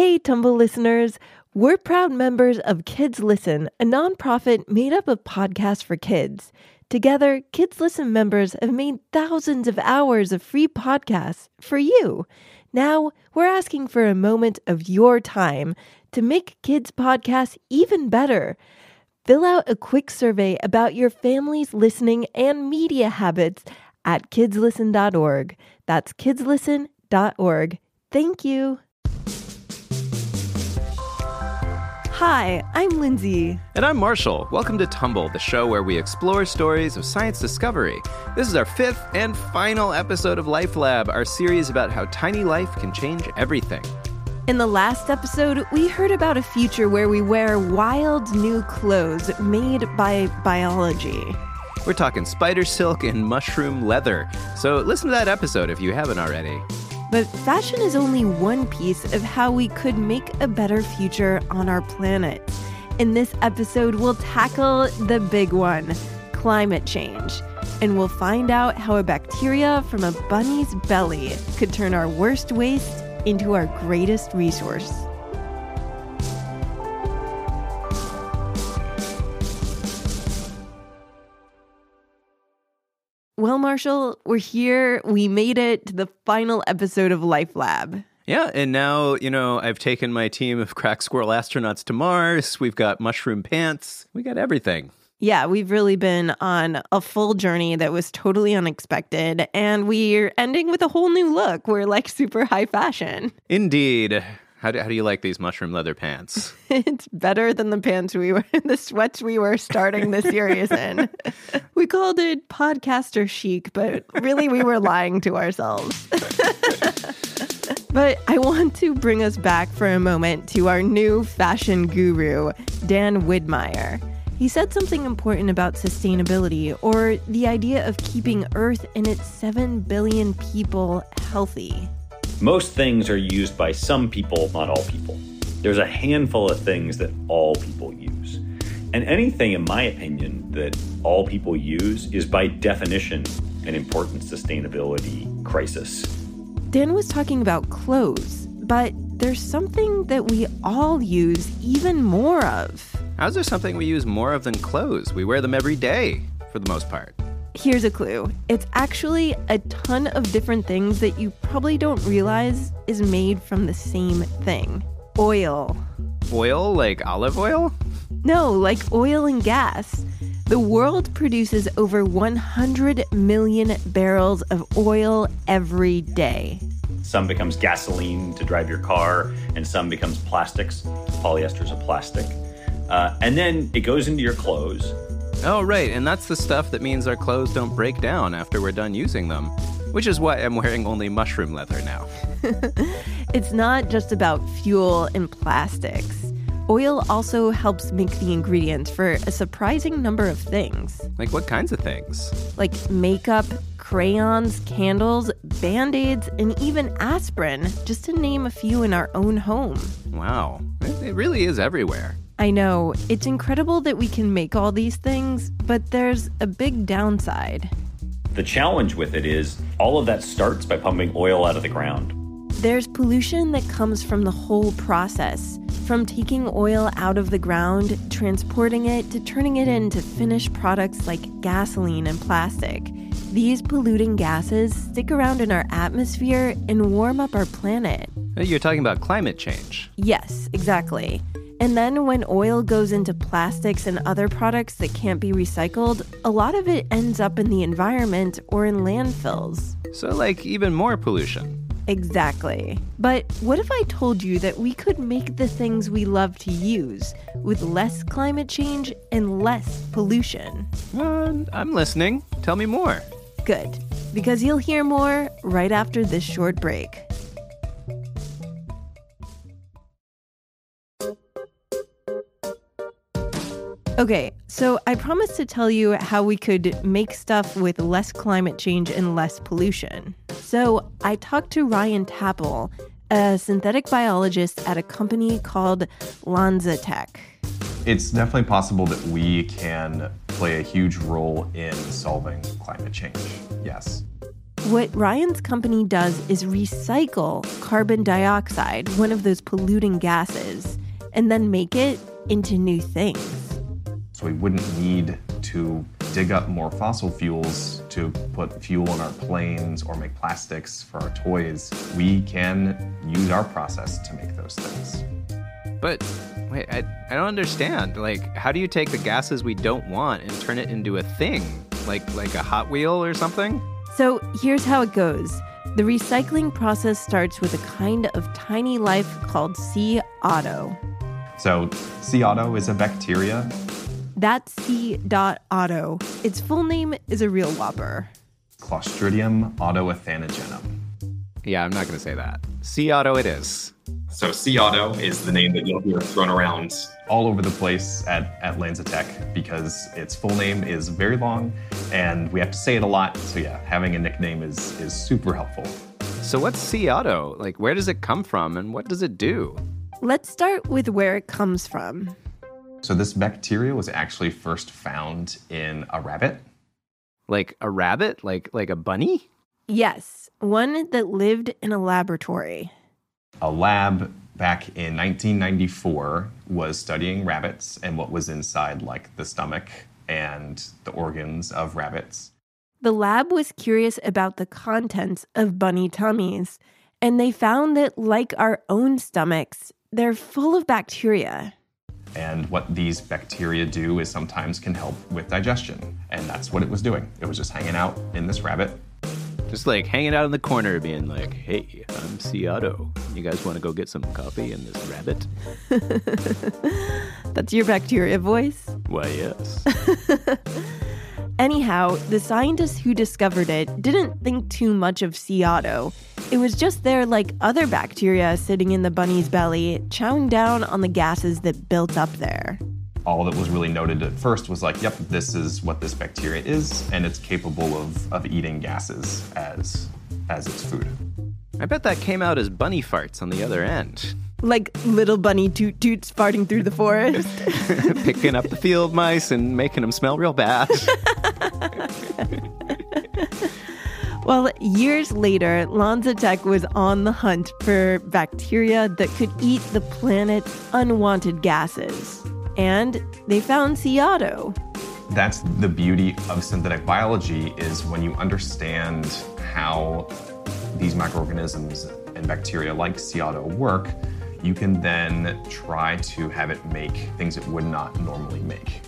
Hey, Tumble listeners. We're proud members of Kids Listen, a nonprofit made up of podcasts for kids. Together, Kids Listen members have made thousands of hours of free podcasts for you. Now, we're asking for a moment of your time to make kids' podcasts even better. Fill out a quick survey about your family's listening and media habits at kidslisten.org. That's kidslisten.org. Thank you. Hi, I'm Lindsay. And I'm Marshall. Welcome to Tumble, the show where we explore stories of science discovery. This is our fifth and final episode of Life Lab, our series about how tiny life can change everything. In the last episode, we heard about a future where we wear wild new clothes made by biology. We're talking spider silk and mushroom leather. So listen to that episode if you haven't already. But fashion is only one piece of how we could make a better future on our planet. In this episode, we'll tackle the big one climate change. And we'll find out how a bacteria from a bunny's belly could turn our worst waste into our greatest resource. Well, Marshall, we're here. We made it to the final episode of Life Lab. Yeah, and now, you know, I've taken my team of crack squirrel astronauts to Mars. We've got mushroom pants. We got everything. Yeah, we've really been on a full journey that was totally unexpected. And we're ending with a whole new look. We're like super high fashion. Indeed. How do, how do you like these mushroom leather pants? it's better than the pants we were, in, the sweats we were starting the series in. we called it podcaster chic, but really we were lying to ourselves. but I want to bring us back for a moment to our new fashion guru, Dan Widmaier. He said something important about sustainability or the idea of keeping Earth and its 7 billion people healthy. Most things are used by some people, not all people. There's a handful of things that all people use. And anything, in my opinion, that all people use is by definition an important sustainability crisis. Dan was talking about clothes, but there's something that we all use even more of. How's there something we use more of than clothes? We wear them every day, for the most part. Here's a clue it's actually a ton of different things that you probably don't realize is made from the same thing oil. Oil, like olive oil? No, like oil and gas. The world produces over 100 million barrels of oil every day. Some becomes gasoline to drive your car, and some becomes plastics. Polyester is a plastic. Uh, and then it goes into your clothes, Oh, right. And that's the stuff that means our clothes don't break down after we're done using them, which is why I'm wearing only mushroom leather now. it's not just about fuel and plastics. Oil also helps make the ingredients for a surprising number of things. Like what kinds of things? Like makeup, crayons, candles, band aids, and even aspirin, just to name a few in our own home. Wow, it really is everywhere. I know, it's incredible that we can make all these things, but there's a big downside. The challenge with it is all of that starts by pumping oil out of the ground. There's pollution that comes from the whole process from taking oil out of the ground, transporting it, to turning it into finished products like gasoline and plastic. These polluting gases stick around in our atmosphere and warm up our planet. You're talking about climate change. Yes, exactly. And then when oil goes into plastics and other products that can't be recycled, a lot of it ends up in the environment or in landfills. So, like, even more pollution. Exactly. But what if I told you that we could make the things we love to use with less climate change and less pollution? Uh, I'm listening. Tell me more. Good, because you'll hear more right after this short break. Okay, so I promised to tell you how we could make stuff with less climate change and less pollution. So I talked to Ryan Tappel, a synthetic biologist at a company called LanzaTech. It's definitely possible that we can play a huge role in solving climate change. Yes. What Ryan's company does is recycle carbon dioxide, one of those polluting gases, and then make it into new things. So we wouldn't need to dig up more fossil fuels to put fuel in our planes or make plastics for our toys. We can use our process to make those things. But wait, I, I don't understand. Like, how do you take the gases we don't want and turn it into a thing? Like like a Hot Wheel or something? So here's how it goes. The recycling process starts with a kind of tiny life called C. auto. So C. auto is a bacteria. That's C. auto. Its full name is a real whopper. Clostridium autoethanogenum. Yeah, I'm not going to say that. C. auto it is. So C. auto is the name that you'll hear thrown around all over the place at, at LanzaTech because its full name is very long and we have to say it a lot. So yeah, having a nickname is is super helpful. So what's C. auto? Like where does it come from and what does it do? Let's start with where it comes from. So this bacteria was actually first found in a rabbit. Like a rabbit? Like like a bunny? Yes, one that lived in a laboratory. A lab back in 1994 was studying rabbits and what was inside like the stomach and the organs of rabbits. The lab was curious about the contents of bunny tummies, and they found that like our own stomachs, they're full of bacteria. And what these bacteria do is sometimes can help with digestion. And that's what it was doing. It was just hanging out in this rabbit just like hanging out in the corner, being like, hey, I'm C. auto. You guys want to go get some coffee and this rabbit? That's your bacteria voice? Why, yes. Anyhow, the scientists who discovered it didn't think too much of C. auto. It was just there like other bacteria sitting in the bunny's belly, chowing down on the gases that built up there all that was really noted at first was like, yep, this is what this bacteria is, and it's capable of, of eating gases as, as its food. I bet that came out as bunny farts on the other end. Like little bunny toot toots farting through the forest. Picking up the field mice and making them smell real bad. Well, years later, LanzaTech was on the hunt for bacteria that could eat the planet's unwanted gases and they found C. auto. That's the beauty of synthetic biology is when you understand how these microorganisms and bacteria like C. auto work, you can then try to have it make things it would not normally make.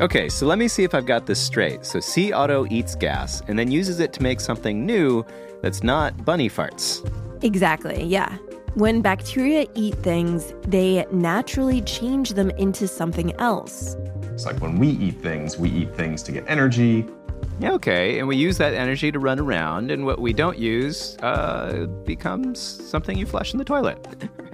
Okay, so let me see if I've got this straight. So C. auto eats gas and then uses it to make something new that's not bunny farts. Exactly, yeah. When bacteria eat things, they naturally change them into something else. It's like when we eat things, we eat things to get energy. Yeah, okay, and we use that energy to run around, and what we don't use uh, becomes something you flush in the toilet.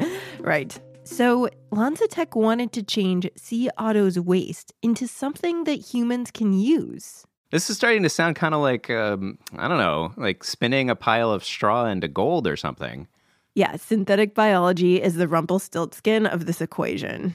right. So, LanzaTech wanted to change C. auto's waste into something that humans can use. This is starting to sound kind of like, um, I don't know, like spinning a pile of straw into gold or something. Yeah, synthetic biology is the Rumpelstiltskin of this equation.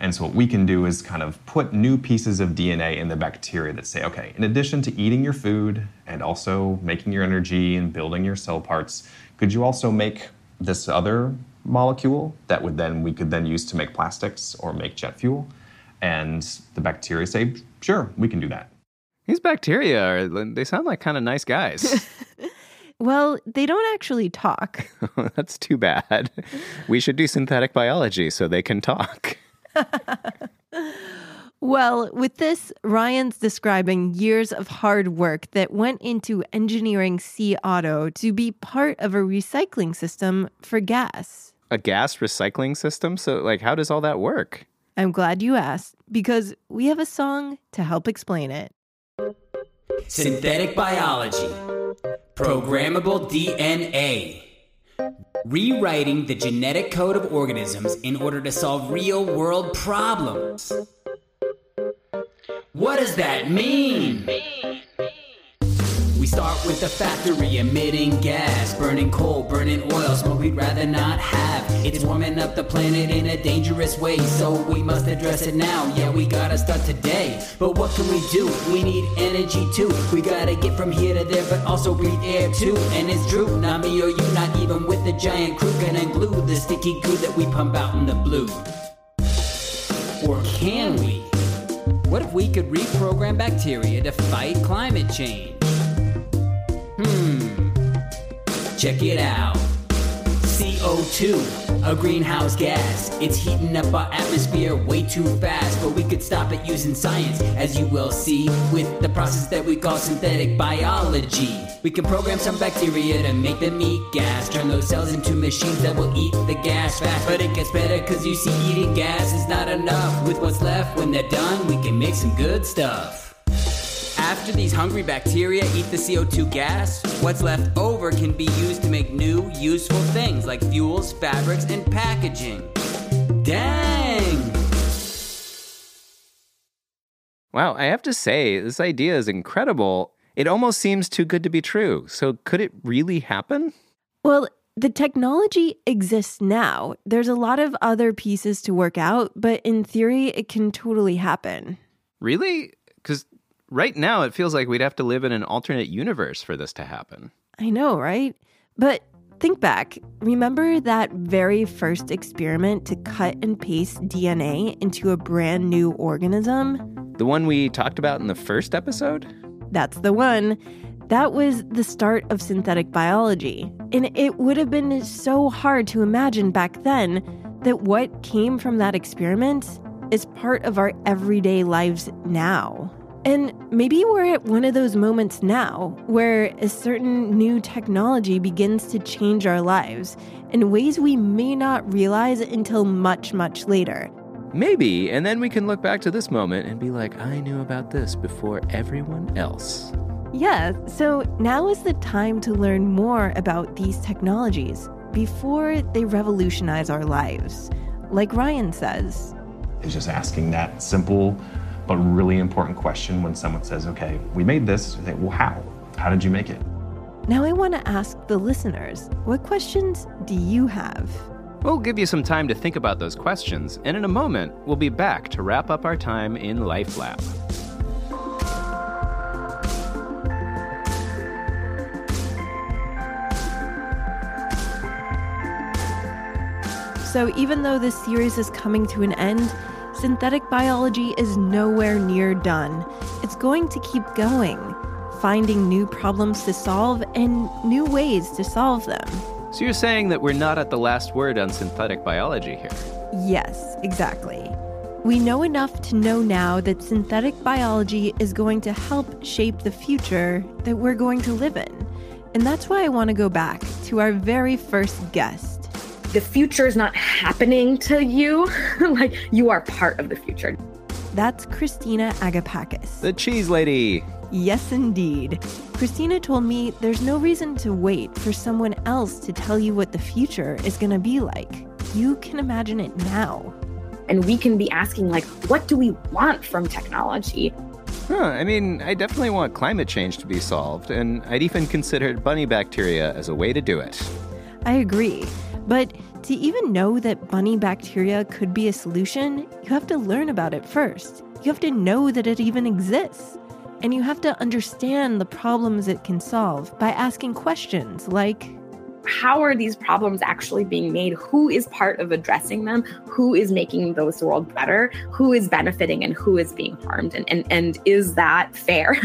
And so, what we can do is kind of put new pieces of DNA in the bacteria that say, okay, in addition to eating your food and also making your energy and building your cell parts, could you also make this other molecule that would then we could then use to make plastics or make jet fuel? And the bacteria say, sure, we can do that. These bacteria are, they sound like kind of nice guys. Well, they don't actually talk. That's too bad. We should do synthetic biology so they can talk. well, with this, Ryan's describing years of hard work that went into engineering C. auto to be part of a recycling system for gas. A gas recycling system? So, like, how does all that work? I'm glad you asked because we have a song to help explain it. Synthetic biology Programmable DNA. Rewriting the genetic code of organisms in order to solve real world problems. What does that mean? We start with a factory emitting gas, burning coal, burning oil, smoke we'd rather not have. It's warming up the planet in a dangerous way, so we must address it now. Yeah, we gotta start today. But what can we do? We need energy too. We gotta get from here to there, but also breathe air too. And it's true, not me or you, not even with the giant crew, can glue the sticky goo that we pump out in the blue. Or can we? What if we could reprogram bacteria to fight climate change? Check it out. CO2, a greenhouse gas. It's heating up our atmosphere way too fast, but we could stop it using science, as you will see, with the process that we call synthetic biology. We can program some bacteria to make them eat gas, turn those cells into machines that will eat the gas fast. But it gets better cause you see, eating gas is not enough. With what's left, when they're done, we can make some good stuff. After these hungry bacteria eat the CO2 gas, what's left over can be used to make new, useful things like fuels, fabrics, and packaging. Dang! Wow, I have to say, this idea is incredible. It almost seems too good to be true. So, could it really happen? Well, the technology exists now. There's a lot of other pieces to work out, but in theory, it can totally happen. Really? Because right now it feels like we'd have to live in an alternate universe for this to happen. I know, right? But think back. Remember that very first experiment to cut and paste DNA into a brand new organism? The one we talked about in the first episode? That's the one. That was the start of synthetic biology. And it would have been so hard to imagine back then that what came from that experiment is part of our everyday lives now. And maybe we're at one of those moments now where a certain new technology begins to change our lives in ways we may not realize until much, much later. Maybe, and then we can look back to this moment and be like, I knew about this before everyone else. Yeah, so now is the time to learn more about these technologies before they revolutionize our lives. Like Ryan says, it's just asking that simple but really important question when someone says, okay, we made this. Say, well, how? How did you make it? Now I want to ask the listeners what questions do you have? We'll give you some time to think about those questions, and in a moment, we'll be back to wrap up our time in Life Lab. So, even though this series is coming to an end, synthetic biology is nowhere near done. It's going to keep going, finding new problems to solve and new ways to solve them. So you're saying that we're not at the last word on synthetic biology here? Yes, exactly. We know enough to know now that synthetic biology is going to help shape the future that we're going to live in. And that's why I want to go back to our very first guest the future is not happening to you. like you are part of the future. That's Christina Agapakis. The cheese lady. Yes, indeed. Christina told me there's no reason to wait for someone else to tell you what the future is going to be like. You can imagine it now. And we can be asking, like, what do we want from technology? Huh, I mean, I definitely want climate change to be solved, and I'd even consider bunny bacteria as a way to do it. I agree. But to even know that bunny bacteria could be a solution, you have to learn about it first. You have to know that it even exists. And you have to understand the problems it can solve by asking questions like How are these problems actually being made? Who is part of addressing them? Who is making those world better? Who is benefiting and who is being harmed? And, and, and is that fair?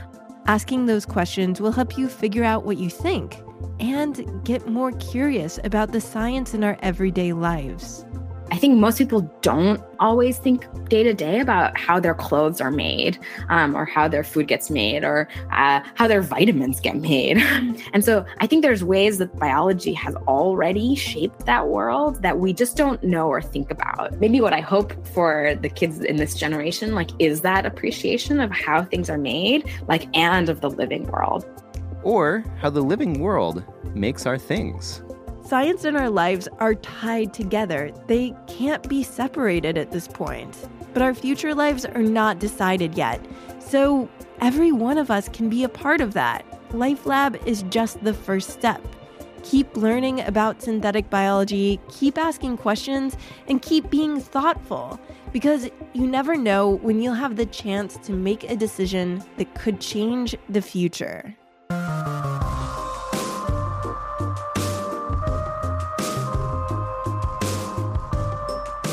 Asking those questions will help you figure out what you think and get more curious about the science in our everyday lives. I think most people don't always think day to day about how their clothes are made, um, or how their food gets made, or uh, how their vitamins get made. and so I think there's ways that biology has already shaped that world that we just don't know or think about. Maybe what I hope for the kids in this generation, like, is that appreciation of how things are made, like, and of the living world or how the living world makes our things. Science and our lives are tied together. They can't be separated at this point. But our future lives are not decided yet. So every one of us can be a part of that. Life Lab is just the first step. Keep learning about synthetic biology, keep asking questions, and keep being thoughtful because you never know when you'll have the chance to make a decision that could change the future.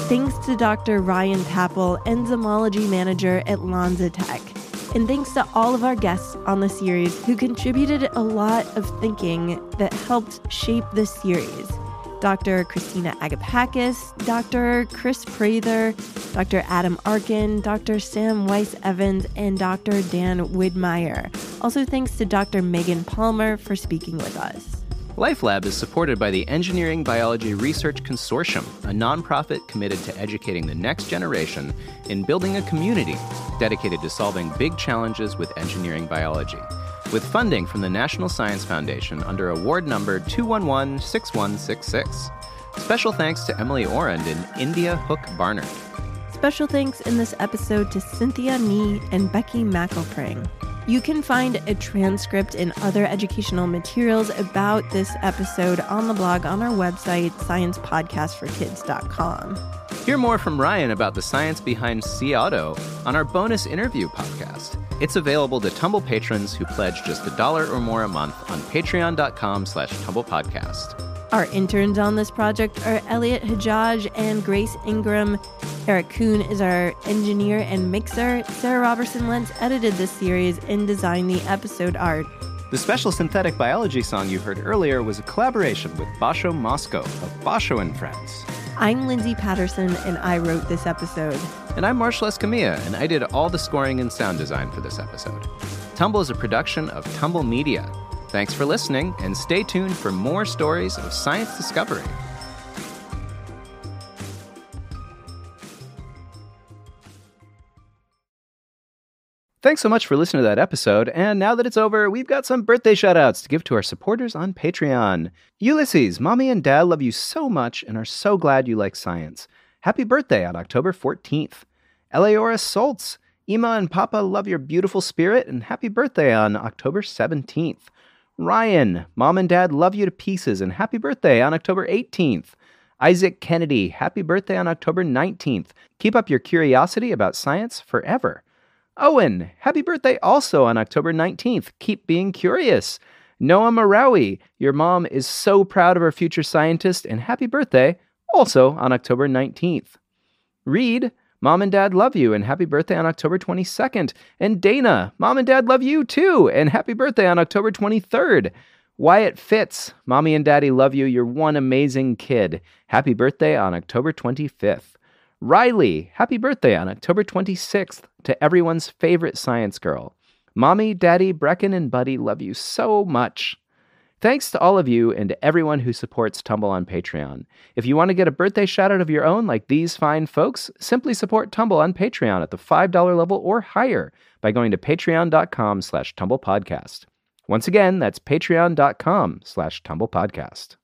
Thanks to Dr. Ryan Tappel, enzymology manager at LanzaTech. And thanks to all of our guests on the series who contributed a lot of thinking that helped shape this series. Dr. Christina Agapakis, Dr. Chris Prather, Dr. Adam Arkin, Dr. Sam Weiss Evans, and Dr. Dan Widmaier. Also, thanks to Dr. Megan Palmer for speaking with us. LifeLab is supported by the Engineering Biology Research Consortium, a nonprofit committed to educating the next generation in building a community dedicated to solving big challenges with engineering biology. With funding from the National Science Foundation under award number 211 6166. Special thanks to Emily Aurand and India Hook Barnard. Special thanks in this episode to Cynthia Nee and Becky McElpring. You can find a transcript and other educational materials about this episode on the blog on our website, sciencepodcastforkids.com. Hear more from Ryan about the science behind C. auto on our bonus interview podcast. It's available to Tumble patrons who pledge just a dollar or more a month on patreon.com slash tumblepodcast. Our interns on this project are Elliot Hajaj and Grace Ingram. Eric Kuhn is our engineer and mixer. Sarah Robertson Lentz edited this series and designed the episode art. The special synthetic biology song you heard earlier was a collaboration with Basho Mosko of Basho and Friends. I'm Lindsay Patterson, and I wrote this episode. And I'm Marshall Escamilla, and I did all the scoring and sound design for this episode. Tumble is a production of Tumble Media. Thanks for listening, and stay tuned for more stories of science discovery. Thanks so much for listening to that episode. And now that it's over, we've got some birthday shoutouts to give to our supporters on Patreon. Ulysses, mommy and dad love you so much and are so glad you like science. Happy birthday on October 14th. Eleora Soltz, Ema and Papa love your beautiful spirit and happy birthday on October 17th. Ryan, mom and dad love you to pieces and happy birthday on October 18th. Isaac Kennedy, happy birthday on October 19th. Keep up your curiosity about science forever. Owen, happy birthday also on October 19th. Keep being curious. Noah Marawi, your mom is so proud of her future scientist, and happy birthday also on October 19th. Reed, Mom and Dad love you and happy birthday on October 22nd. And Dana, Mom and Dad love you too and happy birthday on October 23rd. Wyatt Fitz, Mommy and Daddy love you. You're one amazing kid. Happy birthday on October 25th. Riley, happy birthday on October 26th to everyone's favorite science girl. Mommy, Daddy, Brecken, and Buddy love you so much. Thanks to all of you and to everyone who supports Tumble on Patreon. If you want to get a birthday shout out of your own like these fine folks, simply support Tumble on Patreon at the $5 level or higher by going to patreon.com slash tumblepodcast. Once again, that's patreon.com slash tumblepodcast.